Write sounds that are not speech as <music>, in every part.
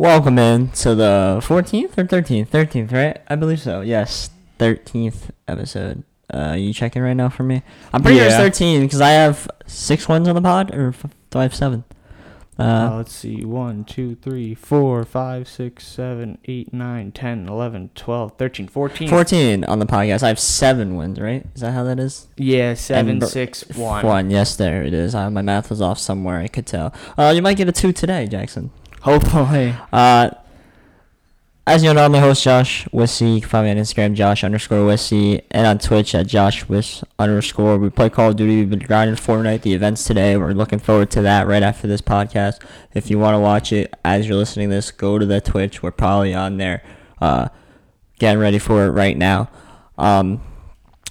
Welcome in to the 14th or 13th? 13th, right? I believe so. Yes, 13th episode. Uh, you checking right now for me? I'm pretty sure it's 13 because I have six wins on the pod, or f- do I have seven? Uh, Uh, let's see. 1, 2, 3, 4, 5, 6, 7, 8, 9, 10, 11, 12, 13, 14. 14 on the podcast. I have seven wins, right? Is that how that is? Yeah, 7, br- 6, 1. One. Yes, there it is. Uh, my math was off somewhere. I could tell. Uh, you might get a two today, Jackson. Hopefully. Uh, as you know, I'm the host, Josh Wissy. You can find me on Instagram, Josh underscore Wissy, and on Twitch at Josh Wiss underscore. We play Call of Duty. We've been grinding Fortnite, the events today. We're looking forward to that right after this podcast. If you want to watch it as you're listening to this, go to the Twitch. We're probably on there uh, getting ready for it right now. Um,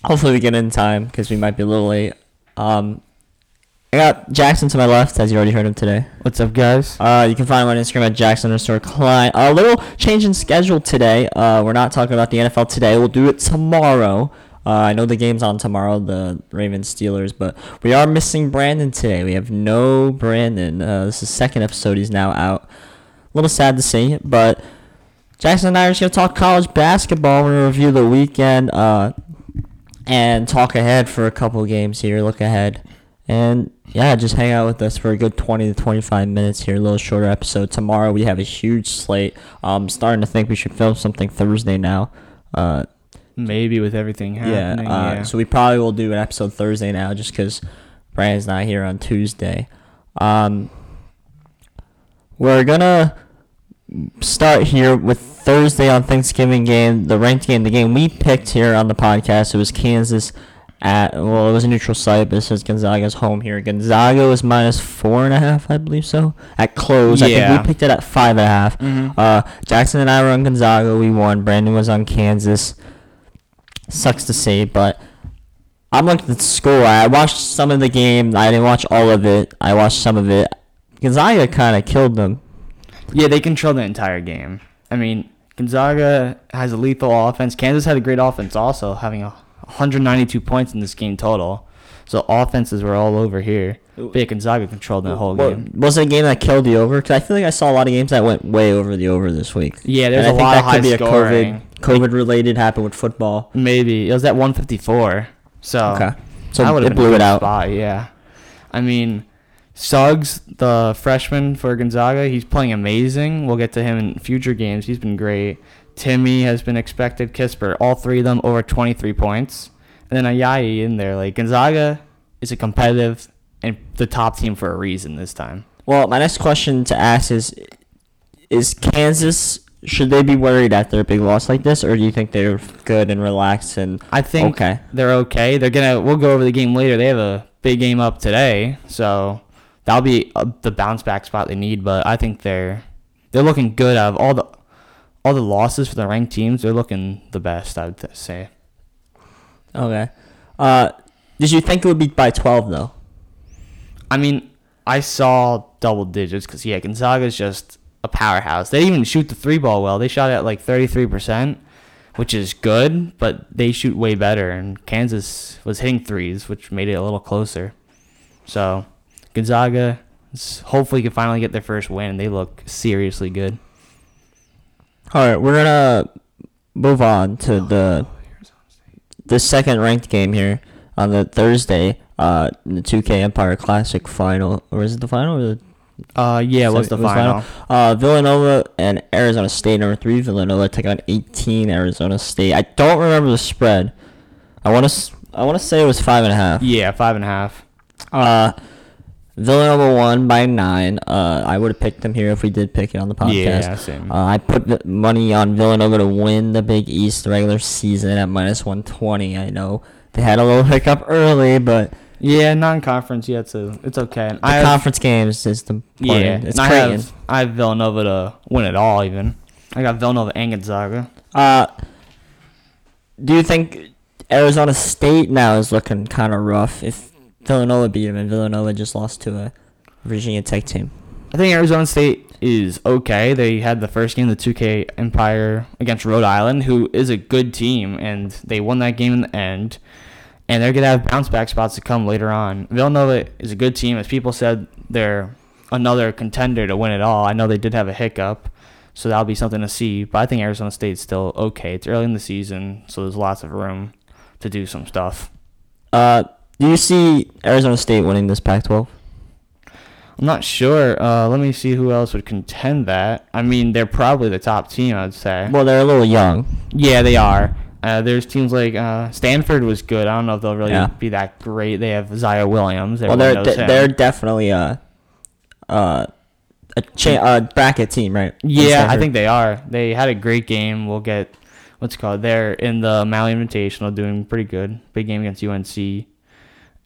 hopefully, we get in time because we might be a little late. Um, I got Jackson to my left, as you already heard him today. What's up, guys? Uh, you can find him on Instagram at Jackson underscore Klein. A little change in schedule today. Uh, we're not talking about the NFL today. We'll do it tomorrow. Uh, I know the game's on tomorrow, the Ravens Steelers, but we are missing Brandon today. We have no Brandon. Uh, this is the second episode. He's now out. A little sad to see, but Jackson and I are just gonna talk college basketball. We're gonna review the weekend uh, and talk ahead for a couple games here. Look ahead. And yeah, just hang out with us for a good 20 to 25 minutes here. A little shorter episode. Tomorrow we have a huge slate. I'm starting to think we should film something Thursday now. Uh, Maybe with everything yeah, happening. uh, Yeah. So we probably will do an episode Thursday now just because Brian's not here on Tuesday. Um, we're going to start here with Thursday on Thanksgiving game, the ranked game, the game we picked here on the podcast. It was Kansas at well, it was a neutral site, but this is Gonzaga's home here. Gonzaga was minus four and a half, I believe so. At close, I Yeah. think we picked it at five and a half. Mhm. Uh, Jackson and I were on Gonzaga. We won. Brandon was on Kansas. Sucks to say, but I'm looking at the score. I watched some of the game. I didn't watch all of it. I watched some of it. Gonzaga kind of killed them. Yeah, they controlled the entire game. I mean, Gonzaga has a lethal offense. Kansas had a great offense also, having a 192 points in this game total. So offenses were all over here. But yeah, Gonzaga controlled the whole What- game. Was it a game that killed the over? Because I feel like I saw a lot of games that went way over the over this week. Yeah, there's And a I lot think of that could high be a scoring. COVID COVID related happened with football. Maybe it was at 154. So Okay, so that it blew it out. Spot, yeah, I mean, Suggs, the freshman for Gonzaga, he's playing amazing. We'll get to him in future games. He's been great. Timme has been expected. Kispert, all three of them over 23 points, and then Ayayi in there. Like Gonzaga is a competitive and the top team for a reason this time. Well, my next question to ask is: Is Kansas should they be worried after a big loss like this, or do you think they're good and relaxed and I think Okay. they're okay. They're gonna. We'll go over the game later. They have a big game up today, so that'll be uh, the bounce back spot they need. But I think they're they're looking good out of all the all the losses for the ranked teams. They're looking the best. I would say. okay? Uh, did you think it would be by twelve though? I mean, I saw double digits because yeah, Gonzaga's just a powerhouse. They even shoot the three ball well. They shot at like thirty three percent, which is good, but they shoot way better. And Kansas was hitting threes, which made it a little closer. So Gonzaga hopefully can finally get their first win. They look seriously good. All right, we're gonna move on to the the second ranked game here on the Thursday. Uh, the 2K Empire Classic final, or is it the final? Or the Uh, yeah, it was the it was final. Uh, Villanova and Arizona State, number three. Villanova take on 18 Arizona State. I don't remember the spread. I want to. I want to say it was five and a half. Yeah, five and a half. Uh, Villanova won by nine. Uh, I would have picked them here if we did pick it on the podcast. Yeah, same. Uh, I put the money on Villanova to win the Big East regular season at minus 120. I know they had a little hiccup early, but Yeah, non-conference. Yeah, it's a, it's okay. And the I have- conference games is the Yeah. It's I have I have Villanova to win it all. Even I got Villanova and Gonzaga. Uh, do you think Arizona State now is looking kind of rough? If Villanova beat them and Villanova just lost to a Virginia Tech team. I think Arizona State is okay. They had the first game of the 2K Empire against Rhode Island, who is a good team, and they won that game in the end. And they're gonna have bounce back spots to come later on. Villanova is a good team, as people said. They're another contender to win it all. I know they did have a hiccup, So that'll be something to see. But I think Arizona State's still okay. It's early in the season, so there's lots of room to do some stuff. Uh, do you see Arizona State winning this Pac-12? I'm not sure. Uh, let me see who else would contend that. I mean, they're probably the top team, I'd say. Well, they're a little young. Yeah, they are. Uh, there's teams like uh, Stanford was good. I don't know if they'll really Yeah. be that great. They have Ziaire Williams. Well, they're de- they're definitely a uh a cha- uh, bracket team, right? Yeah, I think they are. They had a great game. We'll get what's it called. They're in the Maui Invitational, doing pretty good. Big game against UNC,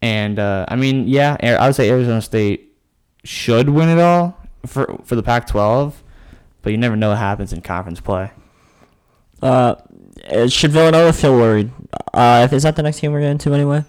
and uh, I mean, yeah, I would say Arizona State should win it all for for the Pac-12, but you never know what happens in conference play. Uh, should Villanova feel worried? Uh, is that the next game we're getting to anyway?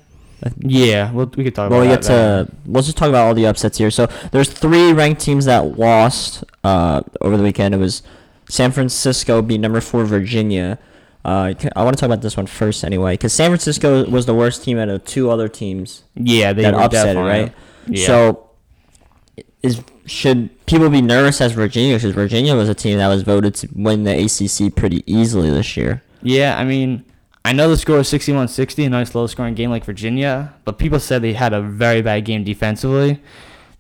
Yeah, we'll, we could talk Well, about we get that. to let's just talk about all the upsets here. So there's three ranked teams that lost uh, over the weekend. It was San Francisco beat number four Virginia. Uh, I want to talk about this one first anyway, because San Francisco was the worst team out of two other teams yeah, they that upset it, right? Yeah. So is should people be nervous as Virginia? Because Virginia was a team that was voted to win the ACC pretty easily this year. Yeah, I mean, I know the score was 61-60, a nice low-scoring game like Virginia, but people said they had a very bad game defensively.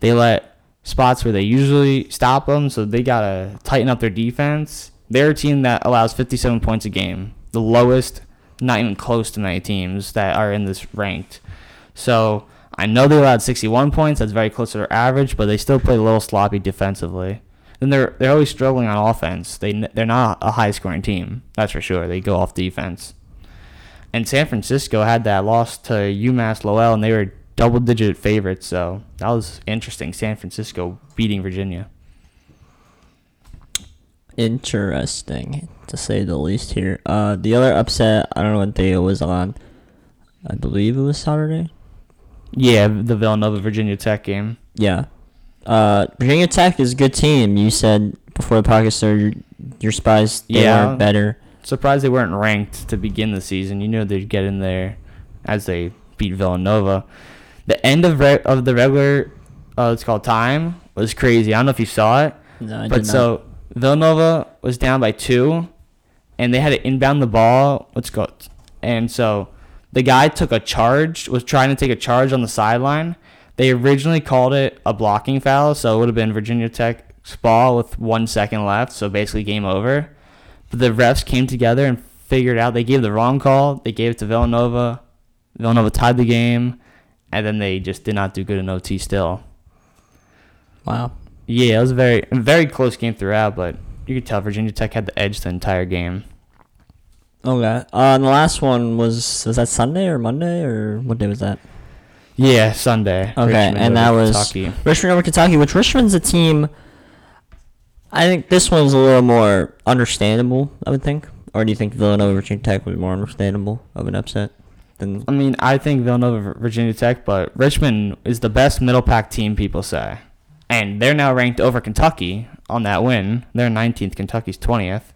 They let spots where they usually stop them, so they got to tighten up their defense. They're a team that allows 57 points a game, the lowest, not even close to many teams that are in this ranked. So I know they allowed 61 points. That's very close to their average, but they still play a little sloppy defensively. Then they're they're always struggling on offense. They they're not a high scoring team. That's for sure. They go off defense. And San Francisco had that loss to UMass Lowell, and they were double digit favorites. So that was interesting. San Francisco beating Virginia. Interesting, to say the least. Here, uh, the other upset, I don't know what day it was on. I believe it was Saturday. Yeah, the Villanova Virginia Tech game. Yeah. Uh, Virginia Tech is a good team. You said before the podcast started, your spies they Yeah. weren't better. Surprised they weren't ranked to begin the season. You knew they'd get in there as they beat Villanova. The end of re- of the regular, uh, it's called time, was crazy. I don't know if you saw it. No, I but so Villanova was down by two, and they had to inbound the ball. Let's go. And so the guy took a charge, was trying to take a charge on the sideline. They originally called it a blocking foul, so it would have been Virginia Tech's ball with one second left, so basically game over. But the refs came together and figured out they gave the wrong call. They gave it to Villanova. Villanova tied the game, and then they just did not do good in OT still. Wow. Yeah, it was a very very close game throughout, but you could tell Virginia Tech had the edge the entire game. Okay. Uh, and the last one was was that Sunday or Monday or what day was that? Yeah, Sunday. Okay, Richmond and that over was Richmond over Kentucky, which Richmond's a team. I think this one's a little more understandable. I would think, or do you think Villanova Virginia Tech was more understandable of an upset than? I mean, I think Villanova, Virginia Tech, but Richmond is the best middle pack team. People say, and they're now ranked over Kentucky on that win. They're 19th. Kentucky's 20th.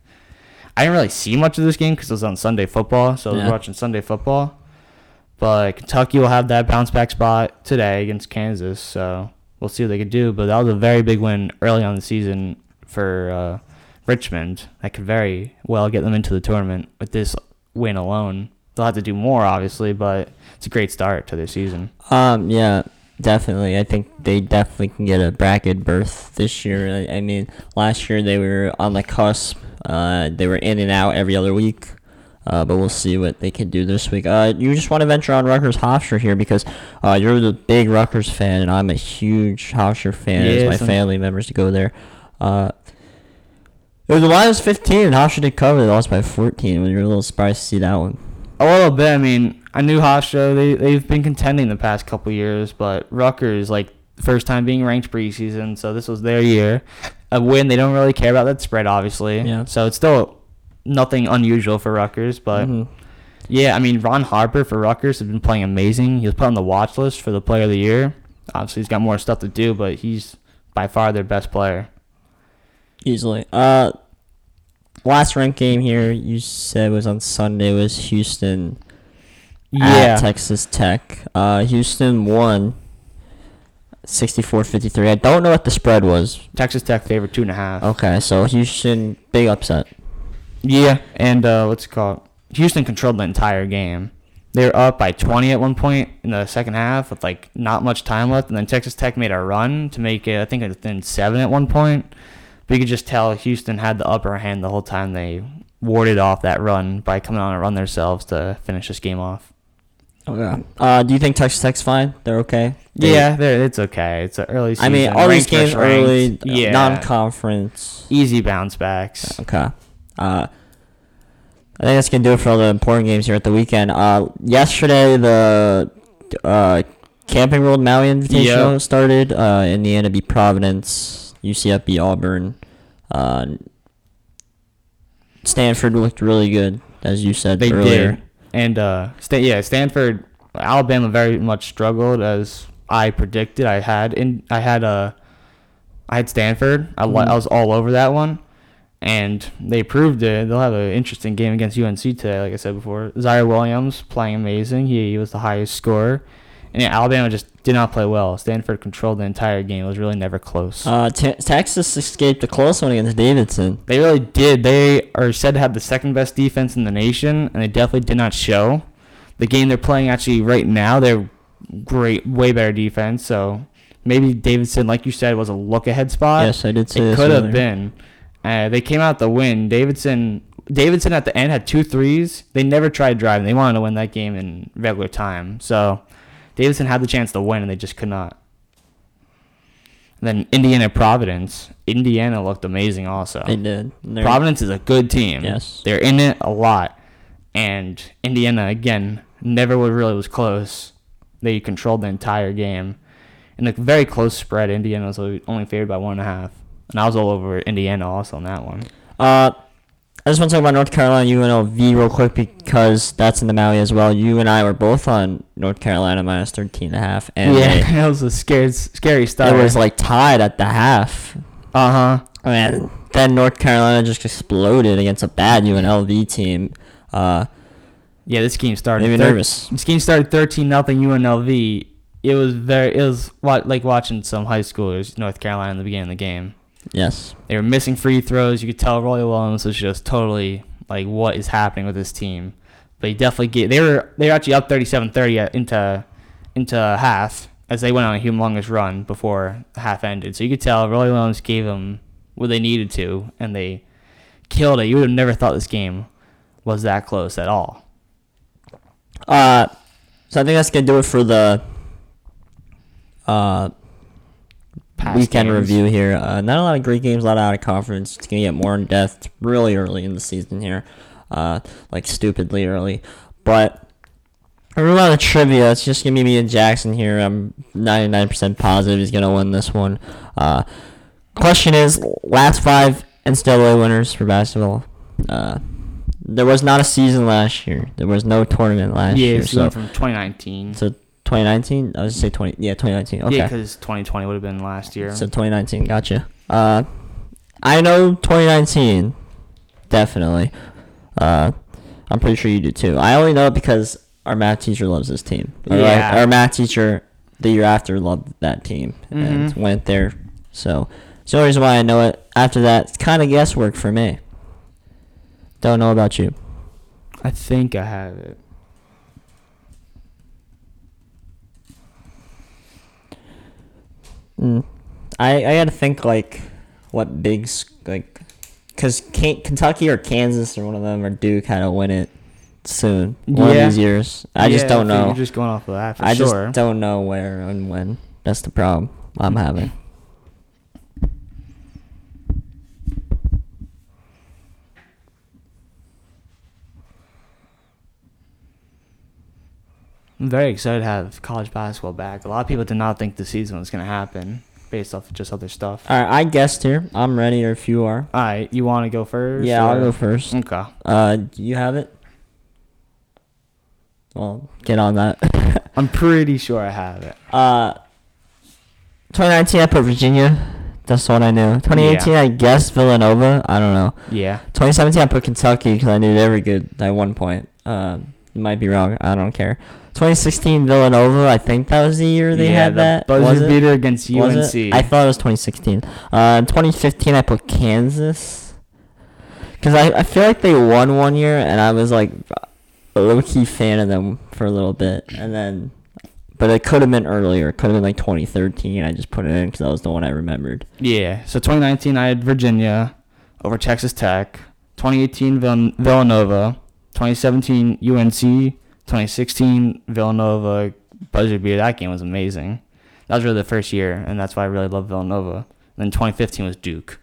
I didn't really see much of this game because it was on Sunday football, so I was Yeah. watching Sunday football. But Kentucky will have that bounce back spot today against Kansas, so we'll see what they can do. But that was a very big win early on the season for uh, Richmond. That could very well get them into the tournament with this win alone. They'll have to do more, obviously, but it's a great start to their season. Um. Yeah. Definitely. I think they definitely can get a bracket berth this year. I, I mean, last year they were on the cusp. Uh, they were in and out every other week. Uh, but we'll see what they can do this week. Uh, you just want to venture on Rutgers Hofstra here because uh, you're the big Rutgers fan, and I'm a huge Hofstra fan. Yeah, my some- family members to go there. Uh, it was the line 15, and Hofstra did cover. They lost by 14. You're a little surprised to see that one. A little bit. I mean, I knew Hofstra. They they've been contending the past couple years, but Rutgers like first time being ranked preseason, so this was their year. A win. They don't really care about that spread, obviously. Yeah. So it's still nothing unusual for Rutgers, but Mhm. yeah, I mean Ron Harper for Rutgers has been playing amazing. He was put on the watch list for the Player of the Year. Obviously, he's got more stuff to do, but he's by far their best player. Easily. Uh, last ranked game here you said was on Sunday was Houston Yeah. at Texas Tech. Uh, Houston won 64-53. I don't know what the spread was. Texas Tech favored two and a half. Okay, so Houston big upset. Yeah, and uh, what's it called? Houston controlled the entire game. They were up by 20 at one point in the second half with like not much time left, and then Texas Tech made a run to make it. I think within seven at one point. But you could just tell Houston had the upper hand the whole time. They warded off that run by coming on a run themselves to finish this game off. Okay. Uh, do you think Texas Tech's fine? They're okay. They- Yeah, they're- it's okay. It's an early season. I mean, all these ranked versus games early, uh, yeah, non-conference. easy bounce backs. Okay. Uh, I think that's gonna do it for all the important games here at the weekend. Uh, yesterday the uh, Camping World Maui Invitational Yep. started. Uh, Indiana beat Providence. UCF beat Auburn. Uh, Stanford looked really good, as you said They earlier. did. And uh, Stan- yeah, Stanford, Alabama very much struggled as I predicted. I had in I had uh, I had Stanford. I, li- I was all over that one, and they proved it. They'll have an interesting game against UNC today. Like I said before, Ziaire Williams playing amazing. He, he was the highest scorer, and yeah, Alabama just did not play well. Stanford controlled the entire game. It was really never close. Uh, te- Texas escaped a close one against Davidson. They really did. They are said to have the second best defense in the nation, and they definitely did not show. The game they're playing actually right now, they're great, way better defense. So maybe Davidson, like you said, was a look ahead spot. yes, I did say it could have been. Uh, they came out the win. Davidson, Davidson at the end had two threes. They never tried driving. They wanted to win that game in regular time. So Davidson had the chance to win, and they just could not. And then Indiana Providence. Indiana looked amazing also. They did. They're- Providence is a good team. Yes. They're in it a lot. And Indiana, again, never really was close. They controlled the entire game. In a very close spread, Indiana was only favored by one and a half. And I was all over Indiana also on that one. Uh, I just want to talk about North Carolina UNLV real quick because that's in the Maui as well. You and I were both on North Carolina minus 13 and a half, and they- <laughs> that was a scared, scary, scary it was like tied at the half. uh huh. And then North Carolina just exploded against a bad UNLV team. Uh, Yeah, this game started. made me thir- nervous. This game started thirteen nothing UNLV. It was very. It was wa- like watching some high schoolers North Carolina in the beginning of the game. Yes. They were missing free throws. You could tell Roy Williams was just totally like, what is happening with this team? But he definitely get. They were they were actually up 37-30 into into half as they went on a humongous run before half ended. So you could tell Roy Williams gave them what they needed to, and they killed it. You would have never thought this game was that close at all. Uh, so I think that's gonna do it for the uh weekend games. review here. Uh, not a lot of great games, a lot out of conference. It's gonna get more in depth really early in the season here, uh, like stupidly early. But a on to trivia. It's just gonna be me and Jackson here. I'm 99% positive he's gonna win this one. Uh, question is, last five NCAA winners for basketball. Uh, there was not a season last year. There was no tournament last Yeah, year. it's So, from 2019. so 2019. I was gonna say 20. Yeah, 2019. Okay. Yeah, because 2020 would have been last year. So 2019, gotcha. Uh, I know 2019, definitely. Uh, I'm pretty sure you do too. I only know it because our math teacher loves this team. Yeah. our math teacher the year after loved that team and Mhm. went there. So it's the only reason why I know it. After that, it's kind of guesswork for me. Don't know about you. I think I have it. Mm. I I gotta think like what big like because Kentucky or Kansas or one of them or Duke had to win it soon. One Yeah. of these years. I just don't know. You're just going off of that for I sure. just don't know where and when. That's the problem I'm having. I'm very excited to have college basketball back. A lot of people did not think the season was going to happen based off of just other stuff. All right, I guessed here. I'm ready, or if you are. All right, you want to go first? Yeah, I'll go first. Okay. Uh, do you have it? Well, get on that. <laughs> I'm pretty sure I have it. Uh, 2019, I put Virginia. That's what I knew. 2018, I guessed Villanova. I don't know. Yeah. 2017, I put Kentucky because I knew they were good at one point. Uh, Might be wrong. I don't care. 2016 Villanova. I think that was the year they yeah, had the that. buzzer was it? beater against Was UNC. it? I thought it was 2016. Uh, in 2015, I put Kansas. Because I, I feel like they won one year, and I was like a low key fan of them for a little bit. And then, but it could have been earlier. It could have been like 2013. I just put it in because that was the one I remembered. Yeah. So 2019, I had Virginia over Texas Tech. 2018, Vill- Villanova. 2017, UNC. 2016, Villanova. Buzzer beater. That game was amazing. That was really the first year, and that's why I really love Villanova. And then 2015 was Duke.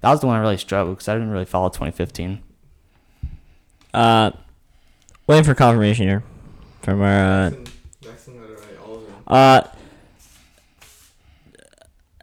That was the one I really struggled because I didn't really follow 2015. Uh, waiting for confirmation here from our. Uh, Jackson got it right, all of them. Uh,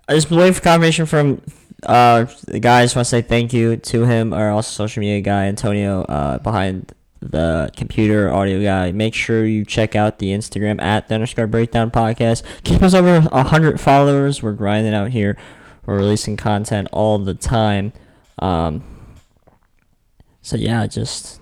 I just been waiting for confirmation from uh the guy. I just want to say thank you to him, our also social media guy Antonio, uh, behind the computer audio guy. Make sure you check out the Instagram at the underscore breakdown podcast. Keep us over a hundred followers. We're grinding out here. We're releasing content all the time. Um. So yeah, just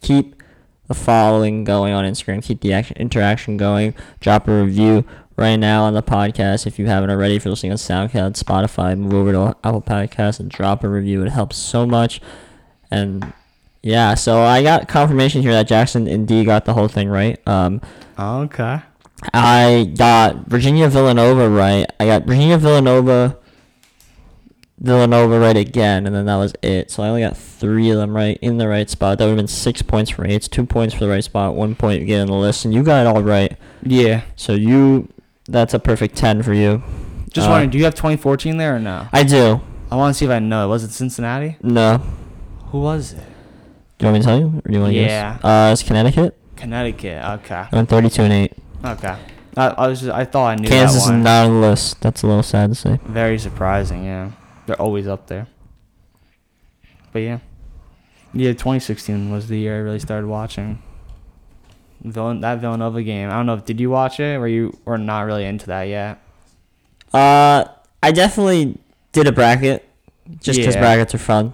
keep the following going on Instagram. Keep the action, interaction going. Drop a review right now on the podcast if you haven't already. If you're listening on SoundCloud, Spotify, move over to Apple Podcasts and drop a review. It helps so much. And yeah, so I got confirmation here that Jackson indeed got the whole thing right. Um, Okay. I got Virginia Villanova right. I got Virginia Villanova Villanova right again, and then that was it. So I only got three of them right in the right spot. That would have been six points for me. It's two points for the right spot, one point getting the list, and you got it all right. Yeah. So you, that's a perfect ten for you. Just Uh, wondering, do you have 2014 there or no? I do. I want to see if I know. Was it Cincinnati? No. Who was it? Do you want me to tell you, or do you want to Yeah. guess? Uh, it's Connecticut. Connecticut. Okay. I went thirty-two and eight. Okay. I, I was just, I thought I knew Kansas is not on the list. That's a little sad to say. Very surprising. Yeah. They're always up there. But yeah. Yeah, 2016 was the year I really started watching. Villan- that Villanova game. I don't know. if Did you watch it? Were you or not really into that yet? Uh, I definitely did a bracket, just because Yeah. brackets are fun.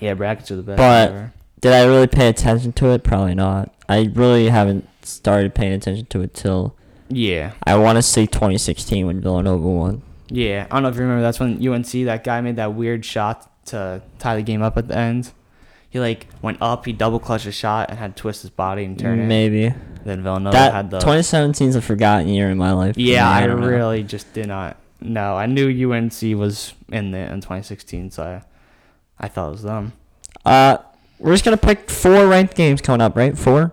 Yeah, brackets are the best. But- ever. Did I really pay attention to it? Probably not. I really haven't started paying attention to it till Yeah. I want to say 2016 when Villanova won. Yeah, I don't know if you remember. That's when UNC that guy made that weird shot to tie the game up at the end. He like went up, he double clutched a shot and had to twist his body and turn it. Maybe Then Villanova that had the 2017 is a forgotten year in my life. Yeah, me, I, don't know. really just did not know. I knew UNC was in there in 2016, so I, I thought it was them. Uh, we're just gonna pick four ranked games coming up, right? Four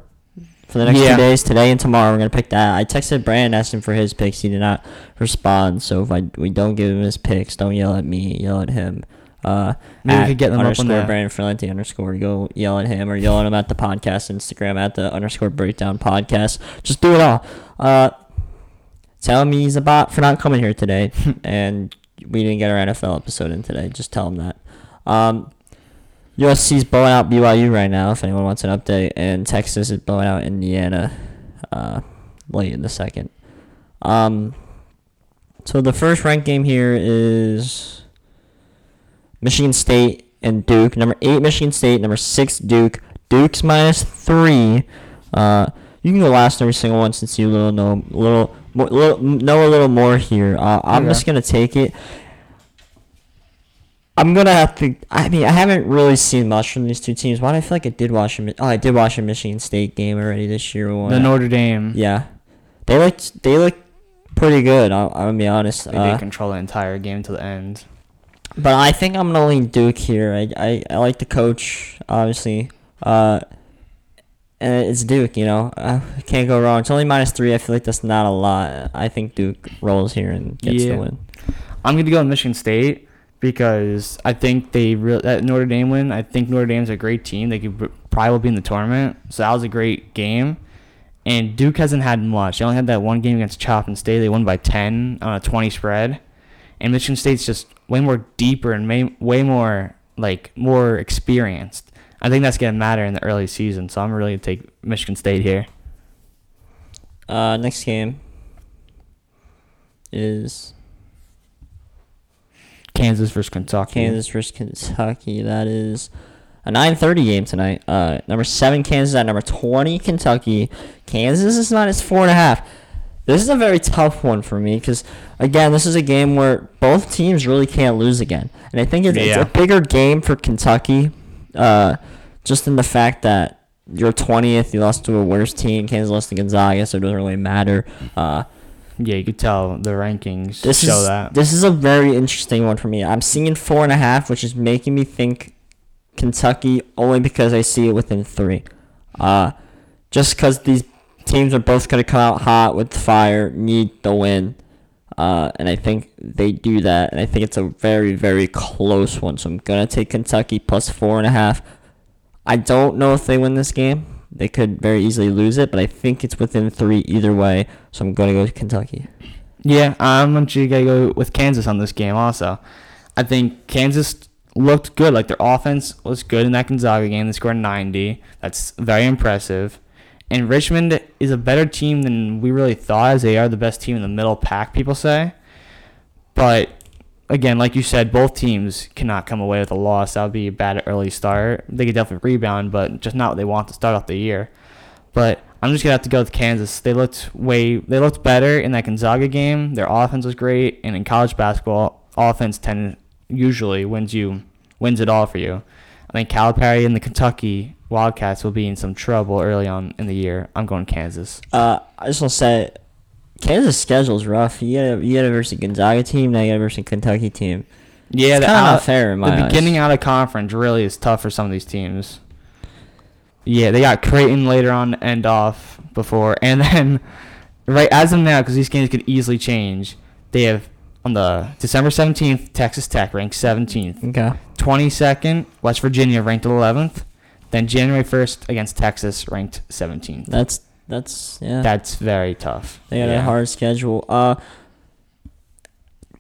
for the next Yeah. two days. Today and tomorrow, we're gonna pick that. I texted Brandon, him for his picks. He did not respond. So if I we don't give him his picks, don't yell at me. Yell at him. Uh, Maybe we could get them up on underscore the- Brandon Ferlenti underscore. Go yell at him or yell at him at the podcast Instagram at the underscore breakdown podcast. Just do it all. Uh, tell him he's a bot for not coming here today, <laughs> and we didn't get our NFL episode in today. Just tell him that. Um, USC's blowing out BYU right now. If anyone wants an update, and Texas is blowing out Indiana uh, late in the second. Um, so the first ranked game here is Michigan State and Duke. Number eight, Michigan State. Number six, Duke. Duke's minus three. Uh, you can go last every single one since you little know little, little know a little more here. Uh, I'm just gonna take it. I'm gonna have to. I mean, I haven't really seen much from these two teams. Why do I feel like I did watch a? Oh, I did watch a Michigan State game already this year. When The I- Notre Dame. Yeah, they looked. They look pretty good. I'll, I'm gonna be honest. They Uh, control the entire game to the end. but I think I'm gonna lean Duke here. I, I, I like the coach, obviously. Uh, and it's Duke, you know. I can't go wrong. It's only minus three. I feel like that's not a lot. I think Duke rolls here and gets Yeah. the win. I'm gonna go with Michigan State because I think they real that Notre Dame win. I think Notre Dame's a great team. They could probably be in the tournament. So that was a great game. And Duke hasn't had much. They only had that one game against Coppin State. They won by 10 on a 20 spread. And Michigan State's just way more deeper and may, way more like more experienced. I think that's gonna matter in the early season. So I'm really gonna take Michigan State here. Uh, next game is Kansas versus Kentucky. Kansas versus Kentucky. That is a 9:30 game tonight. Uh, number seven Kansas at number 20 Kentucky. Kansas is minus four and a half. This is a very tough one for me because again, this is a game where both teams really can't lose again, and I think it's, it's a bigger game for Kentucky, uh, just in the fact that you're 20th, you lost to a worse team. Kansas lost to Gonzaga, so it doesn't really matter. Uh, Yeah, you could tell the rankings this show is that. this is a very interesting one for me. I'm seeing four and a half, which is making me think Kentucky only because I see it within three. Uh, just because these teams are both going to come out hot with fire, need the win. Uh, and I think they do that. And I think it's a very, very close one. So I'm going to take Kentucky plus four and a half. I don't know if they win this game. They could very easily lose it, but I think it's within three either way. So I'm going to go to Kentucky. Yeah, I'm actually gonna go with Kansas on this game. Also, I think Kansas looked good. Like their offense was good in that Gonzaga game. They scored 90. That's very impressive. And Richmond is a better team than we really thought, as they are the best team in the middle pack. People say, but again, like you said, both teams cannot come away with a loss. That would be a bad early start. They could definitely rebound, but just not what they want to start off the year. But I'm just gonna have to go with Kansas. They looked way they looked better in that Gonzaga game. Their offense was great, and in college basketball, offense tend usually wins you wins it all for you. I think Calipari and the Kentucky Wildcats will be in some trouble early on in the year. I'm going Kansas. Uh, I just want to say, Kansas' schedule's rough. You got you got versus Gonzaga team, now you got versus Kentucky team. Yeah, It's the, out- not fair in my the eyes. beginning out of conference really is tough for some of these teams. Yeah, they got Creighton later on to end off before, <laughs> and then right as of now, because these games could easily change, they have on the December seventeenth, Texas Tech ranked seventeenth, Okay. twenty second, West Virginia ranked eleventh, then January first against Texas ranked seventeenth. That's that's yeah. That's very tough. they got Yeah. a hard schedule. Uh,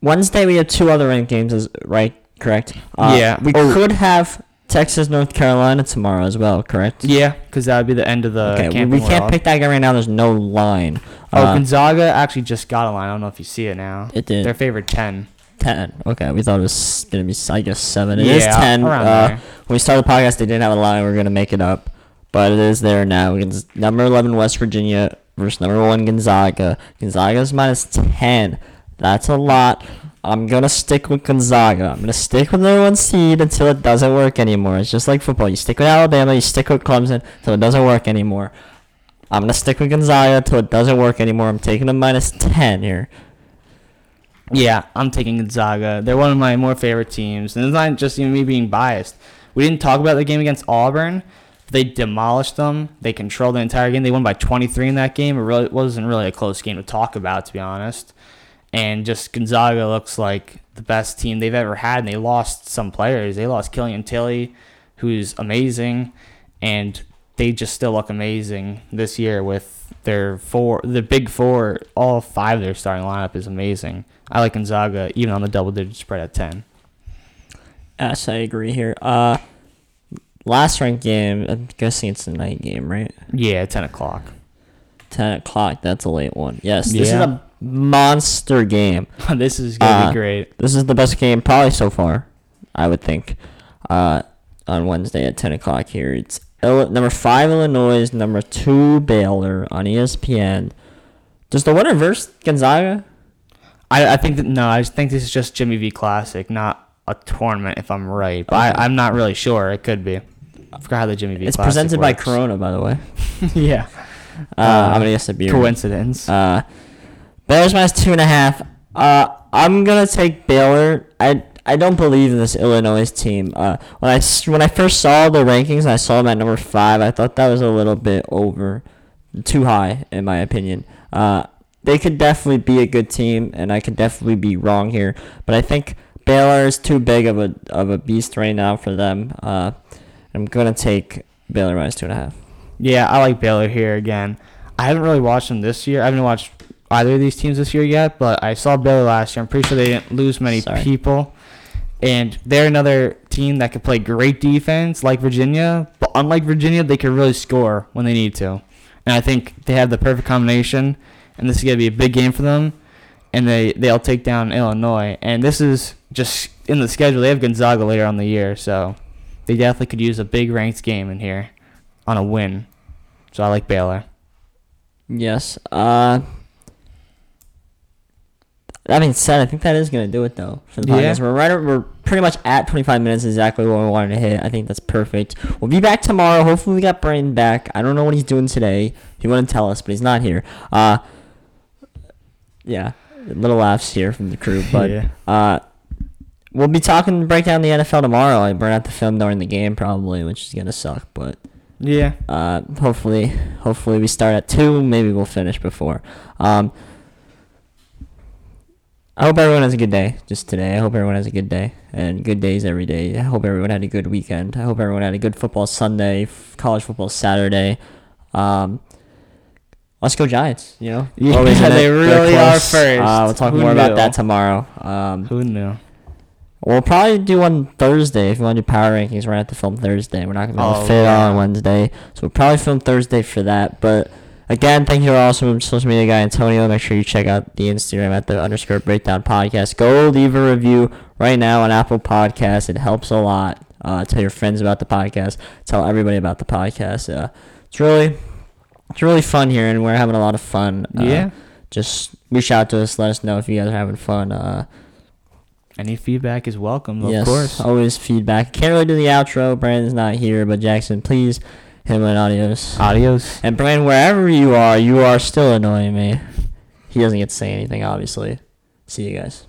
Wednesday we have two other ranked games, is right? Correct. Uh, Yeah. We Oh. could have Texas, North Carolina tomorrow as well. Correct. Yeah, because that would be the end of the. okay. We, we can't pick that game right now. There's no line. Oh, Uh, Gonzaga actually just got a line. I don't know if you see it now. it did. They're favored ten. ten. Okay. We thought it was gonna be I guess seven. It is Yeah, ten. around Uh, there. when we started the podcast, they didn't have a line. We are gonna make it up, but it is there now. Number eleven West Virginia versus number one Gonzaga. Gonzaga's minus ten. That's a lot. I'm gonna stick with Gonzaga. I'm gonna stick with number one seed until it doesn't work anymore. It's just like football. You stick with Alabama. You stick with Clemson until it doesn't work anymore. I'm gonna stick with Gonzaga until it doesn't work anymore. I'm taking a minus ten here. Yeah, I'm taking Gonzaga. They're one of my more favorite teams, and it's not just even me being biased. We didn't talk about the game against Auburn. They demolished them. They controlled the entire game. They won by 23 in that game. It really wasn't really a close game to talk about, to be honest. And just Gonzaga looks like the best team they've ever had, and they lost some players. They lost Killian Tillie, who's amazing, and they just still look amazing this year with their four, the big four. All five of their starting lineup is amazing. I like Gonzaga even on the double digit spread at 10. Yes, I agree here. Uh, last ranked game. I'm guessing it's the night game, right? Yeah, 10 o'clock. 10 o'clock. That's a late one. Yes, this Yeah. is a monster game. <laughs> this is going to Uh, be great. This is the best game probably so far, I would think. Uh, on Wednesday at 10 o'clock here. It's Ill- number 5 Illinois, number 2 Baylor on ESPN. Does the winner versus Gonzaga? I, I think that, no, I think this is just Jimmy V Classic, not a tournament, if I'm right. But Okay. I, I'm not really sure. It could be. I forgot how the Jimmy V It's Classic presented by works. Corona, by the way. <laughs> <laughs> yeah. Uh, Uh, I'm gonna guess a beer. Coincidence. Uh, Bears minus two and a half. Uh, I'm gonna take Baylor. I I don't believe in this Illinois team. Uh, when I when I first saw the rankings and I saw them at number five, I thought that was a little bit over, too high in my opinion. Uh, they could definitely be a good team, and I could definitely be wrong here. But I think Baylor is too big of a of a beast right now for them. Uh, I'm gonna take Baylor minus two and a half. Yeah, I like Baylor here again. I haven't really watched them this year. I haven't watched either of these teams this year yet, but I saw Baylor last year. I'm pretty sure they didn't lose many Sorry. people. And they're another team that could play great defense like Virginia, but unlike Virginia, they can really score when they need to. And I think they have the perfect combination, and this is going to be a big game for them. And they, they'll take down Illinois. And this is just in the schedule. They have Gonzaga later on the year, so they definitely could use a big ranked game in here on a win. So I like Baylor. Yes. Uh. That being said, I think that is gonna do it though for the Yeah. We're right. We're pretty much at 25 minutes, exactly what we wanted to hit. I think that's perfect. We'll be back tomorrow. Hopefully, we got Brandon back. I don't know what he's doing today. He wouldn't tell us, but he's not here. Uh. Yeah, little laughs here from the crew, but <laughs> Yeah. uh, we'll be talking break down the NFL tomorrow. I burn out the film during the game probably, which is gonna suck, but Yeah. uh, hopefully, hopefully we start at two. Maybe we'll finish before. Um, I hope everyone has a good day just today. I hope everyone has a good day and good days every day. I hope everyone had a good weekend. I hope everyone had a good football Sunday, f- college football Saturday. Um, let's go Giants. You know, <laughs> Yeah, they really are first. Uh, we'll talk Who more about that tomorrow. Um, Who knew? We'll probably do one Thursday if you want to do power rankings. We're gonna have to film Thursday. We're not gonna be able to Oh, fit yeah. on Wednesday, so we'll probably film Thursday for that. But again, thank you to our awesome social media guy Antonio. Make sure you check out the Instagram at the underscore breakdown podcast. Go leave a review right now on Apple Podcasts. It helps a lot. Uh, tell your friends about the podcast. Tell everybody about the podcast. Uh, it's really, it's really fun here, and we're having a lot of fun. Uh, Yeah. Just reach out to us. Let us know if you guys are having fun. Uh, Any feedback is welcome, of yes, course. always feedback. Can't really do the outro. Brandon's not here, but Jackson, please hit him an adios. Adios. And Brandon, wherever you are, you are still annoying me. He doesn't get to say anything, obviously. See you guys.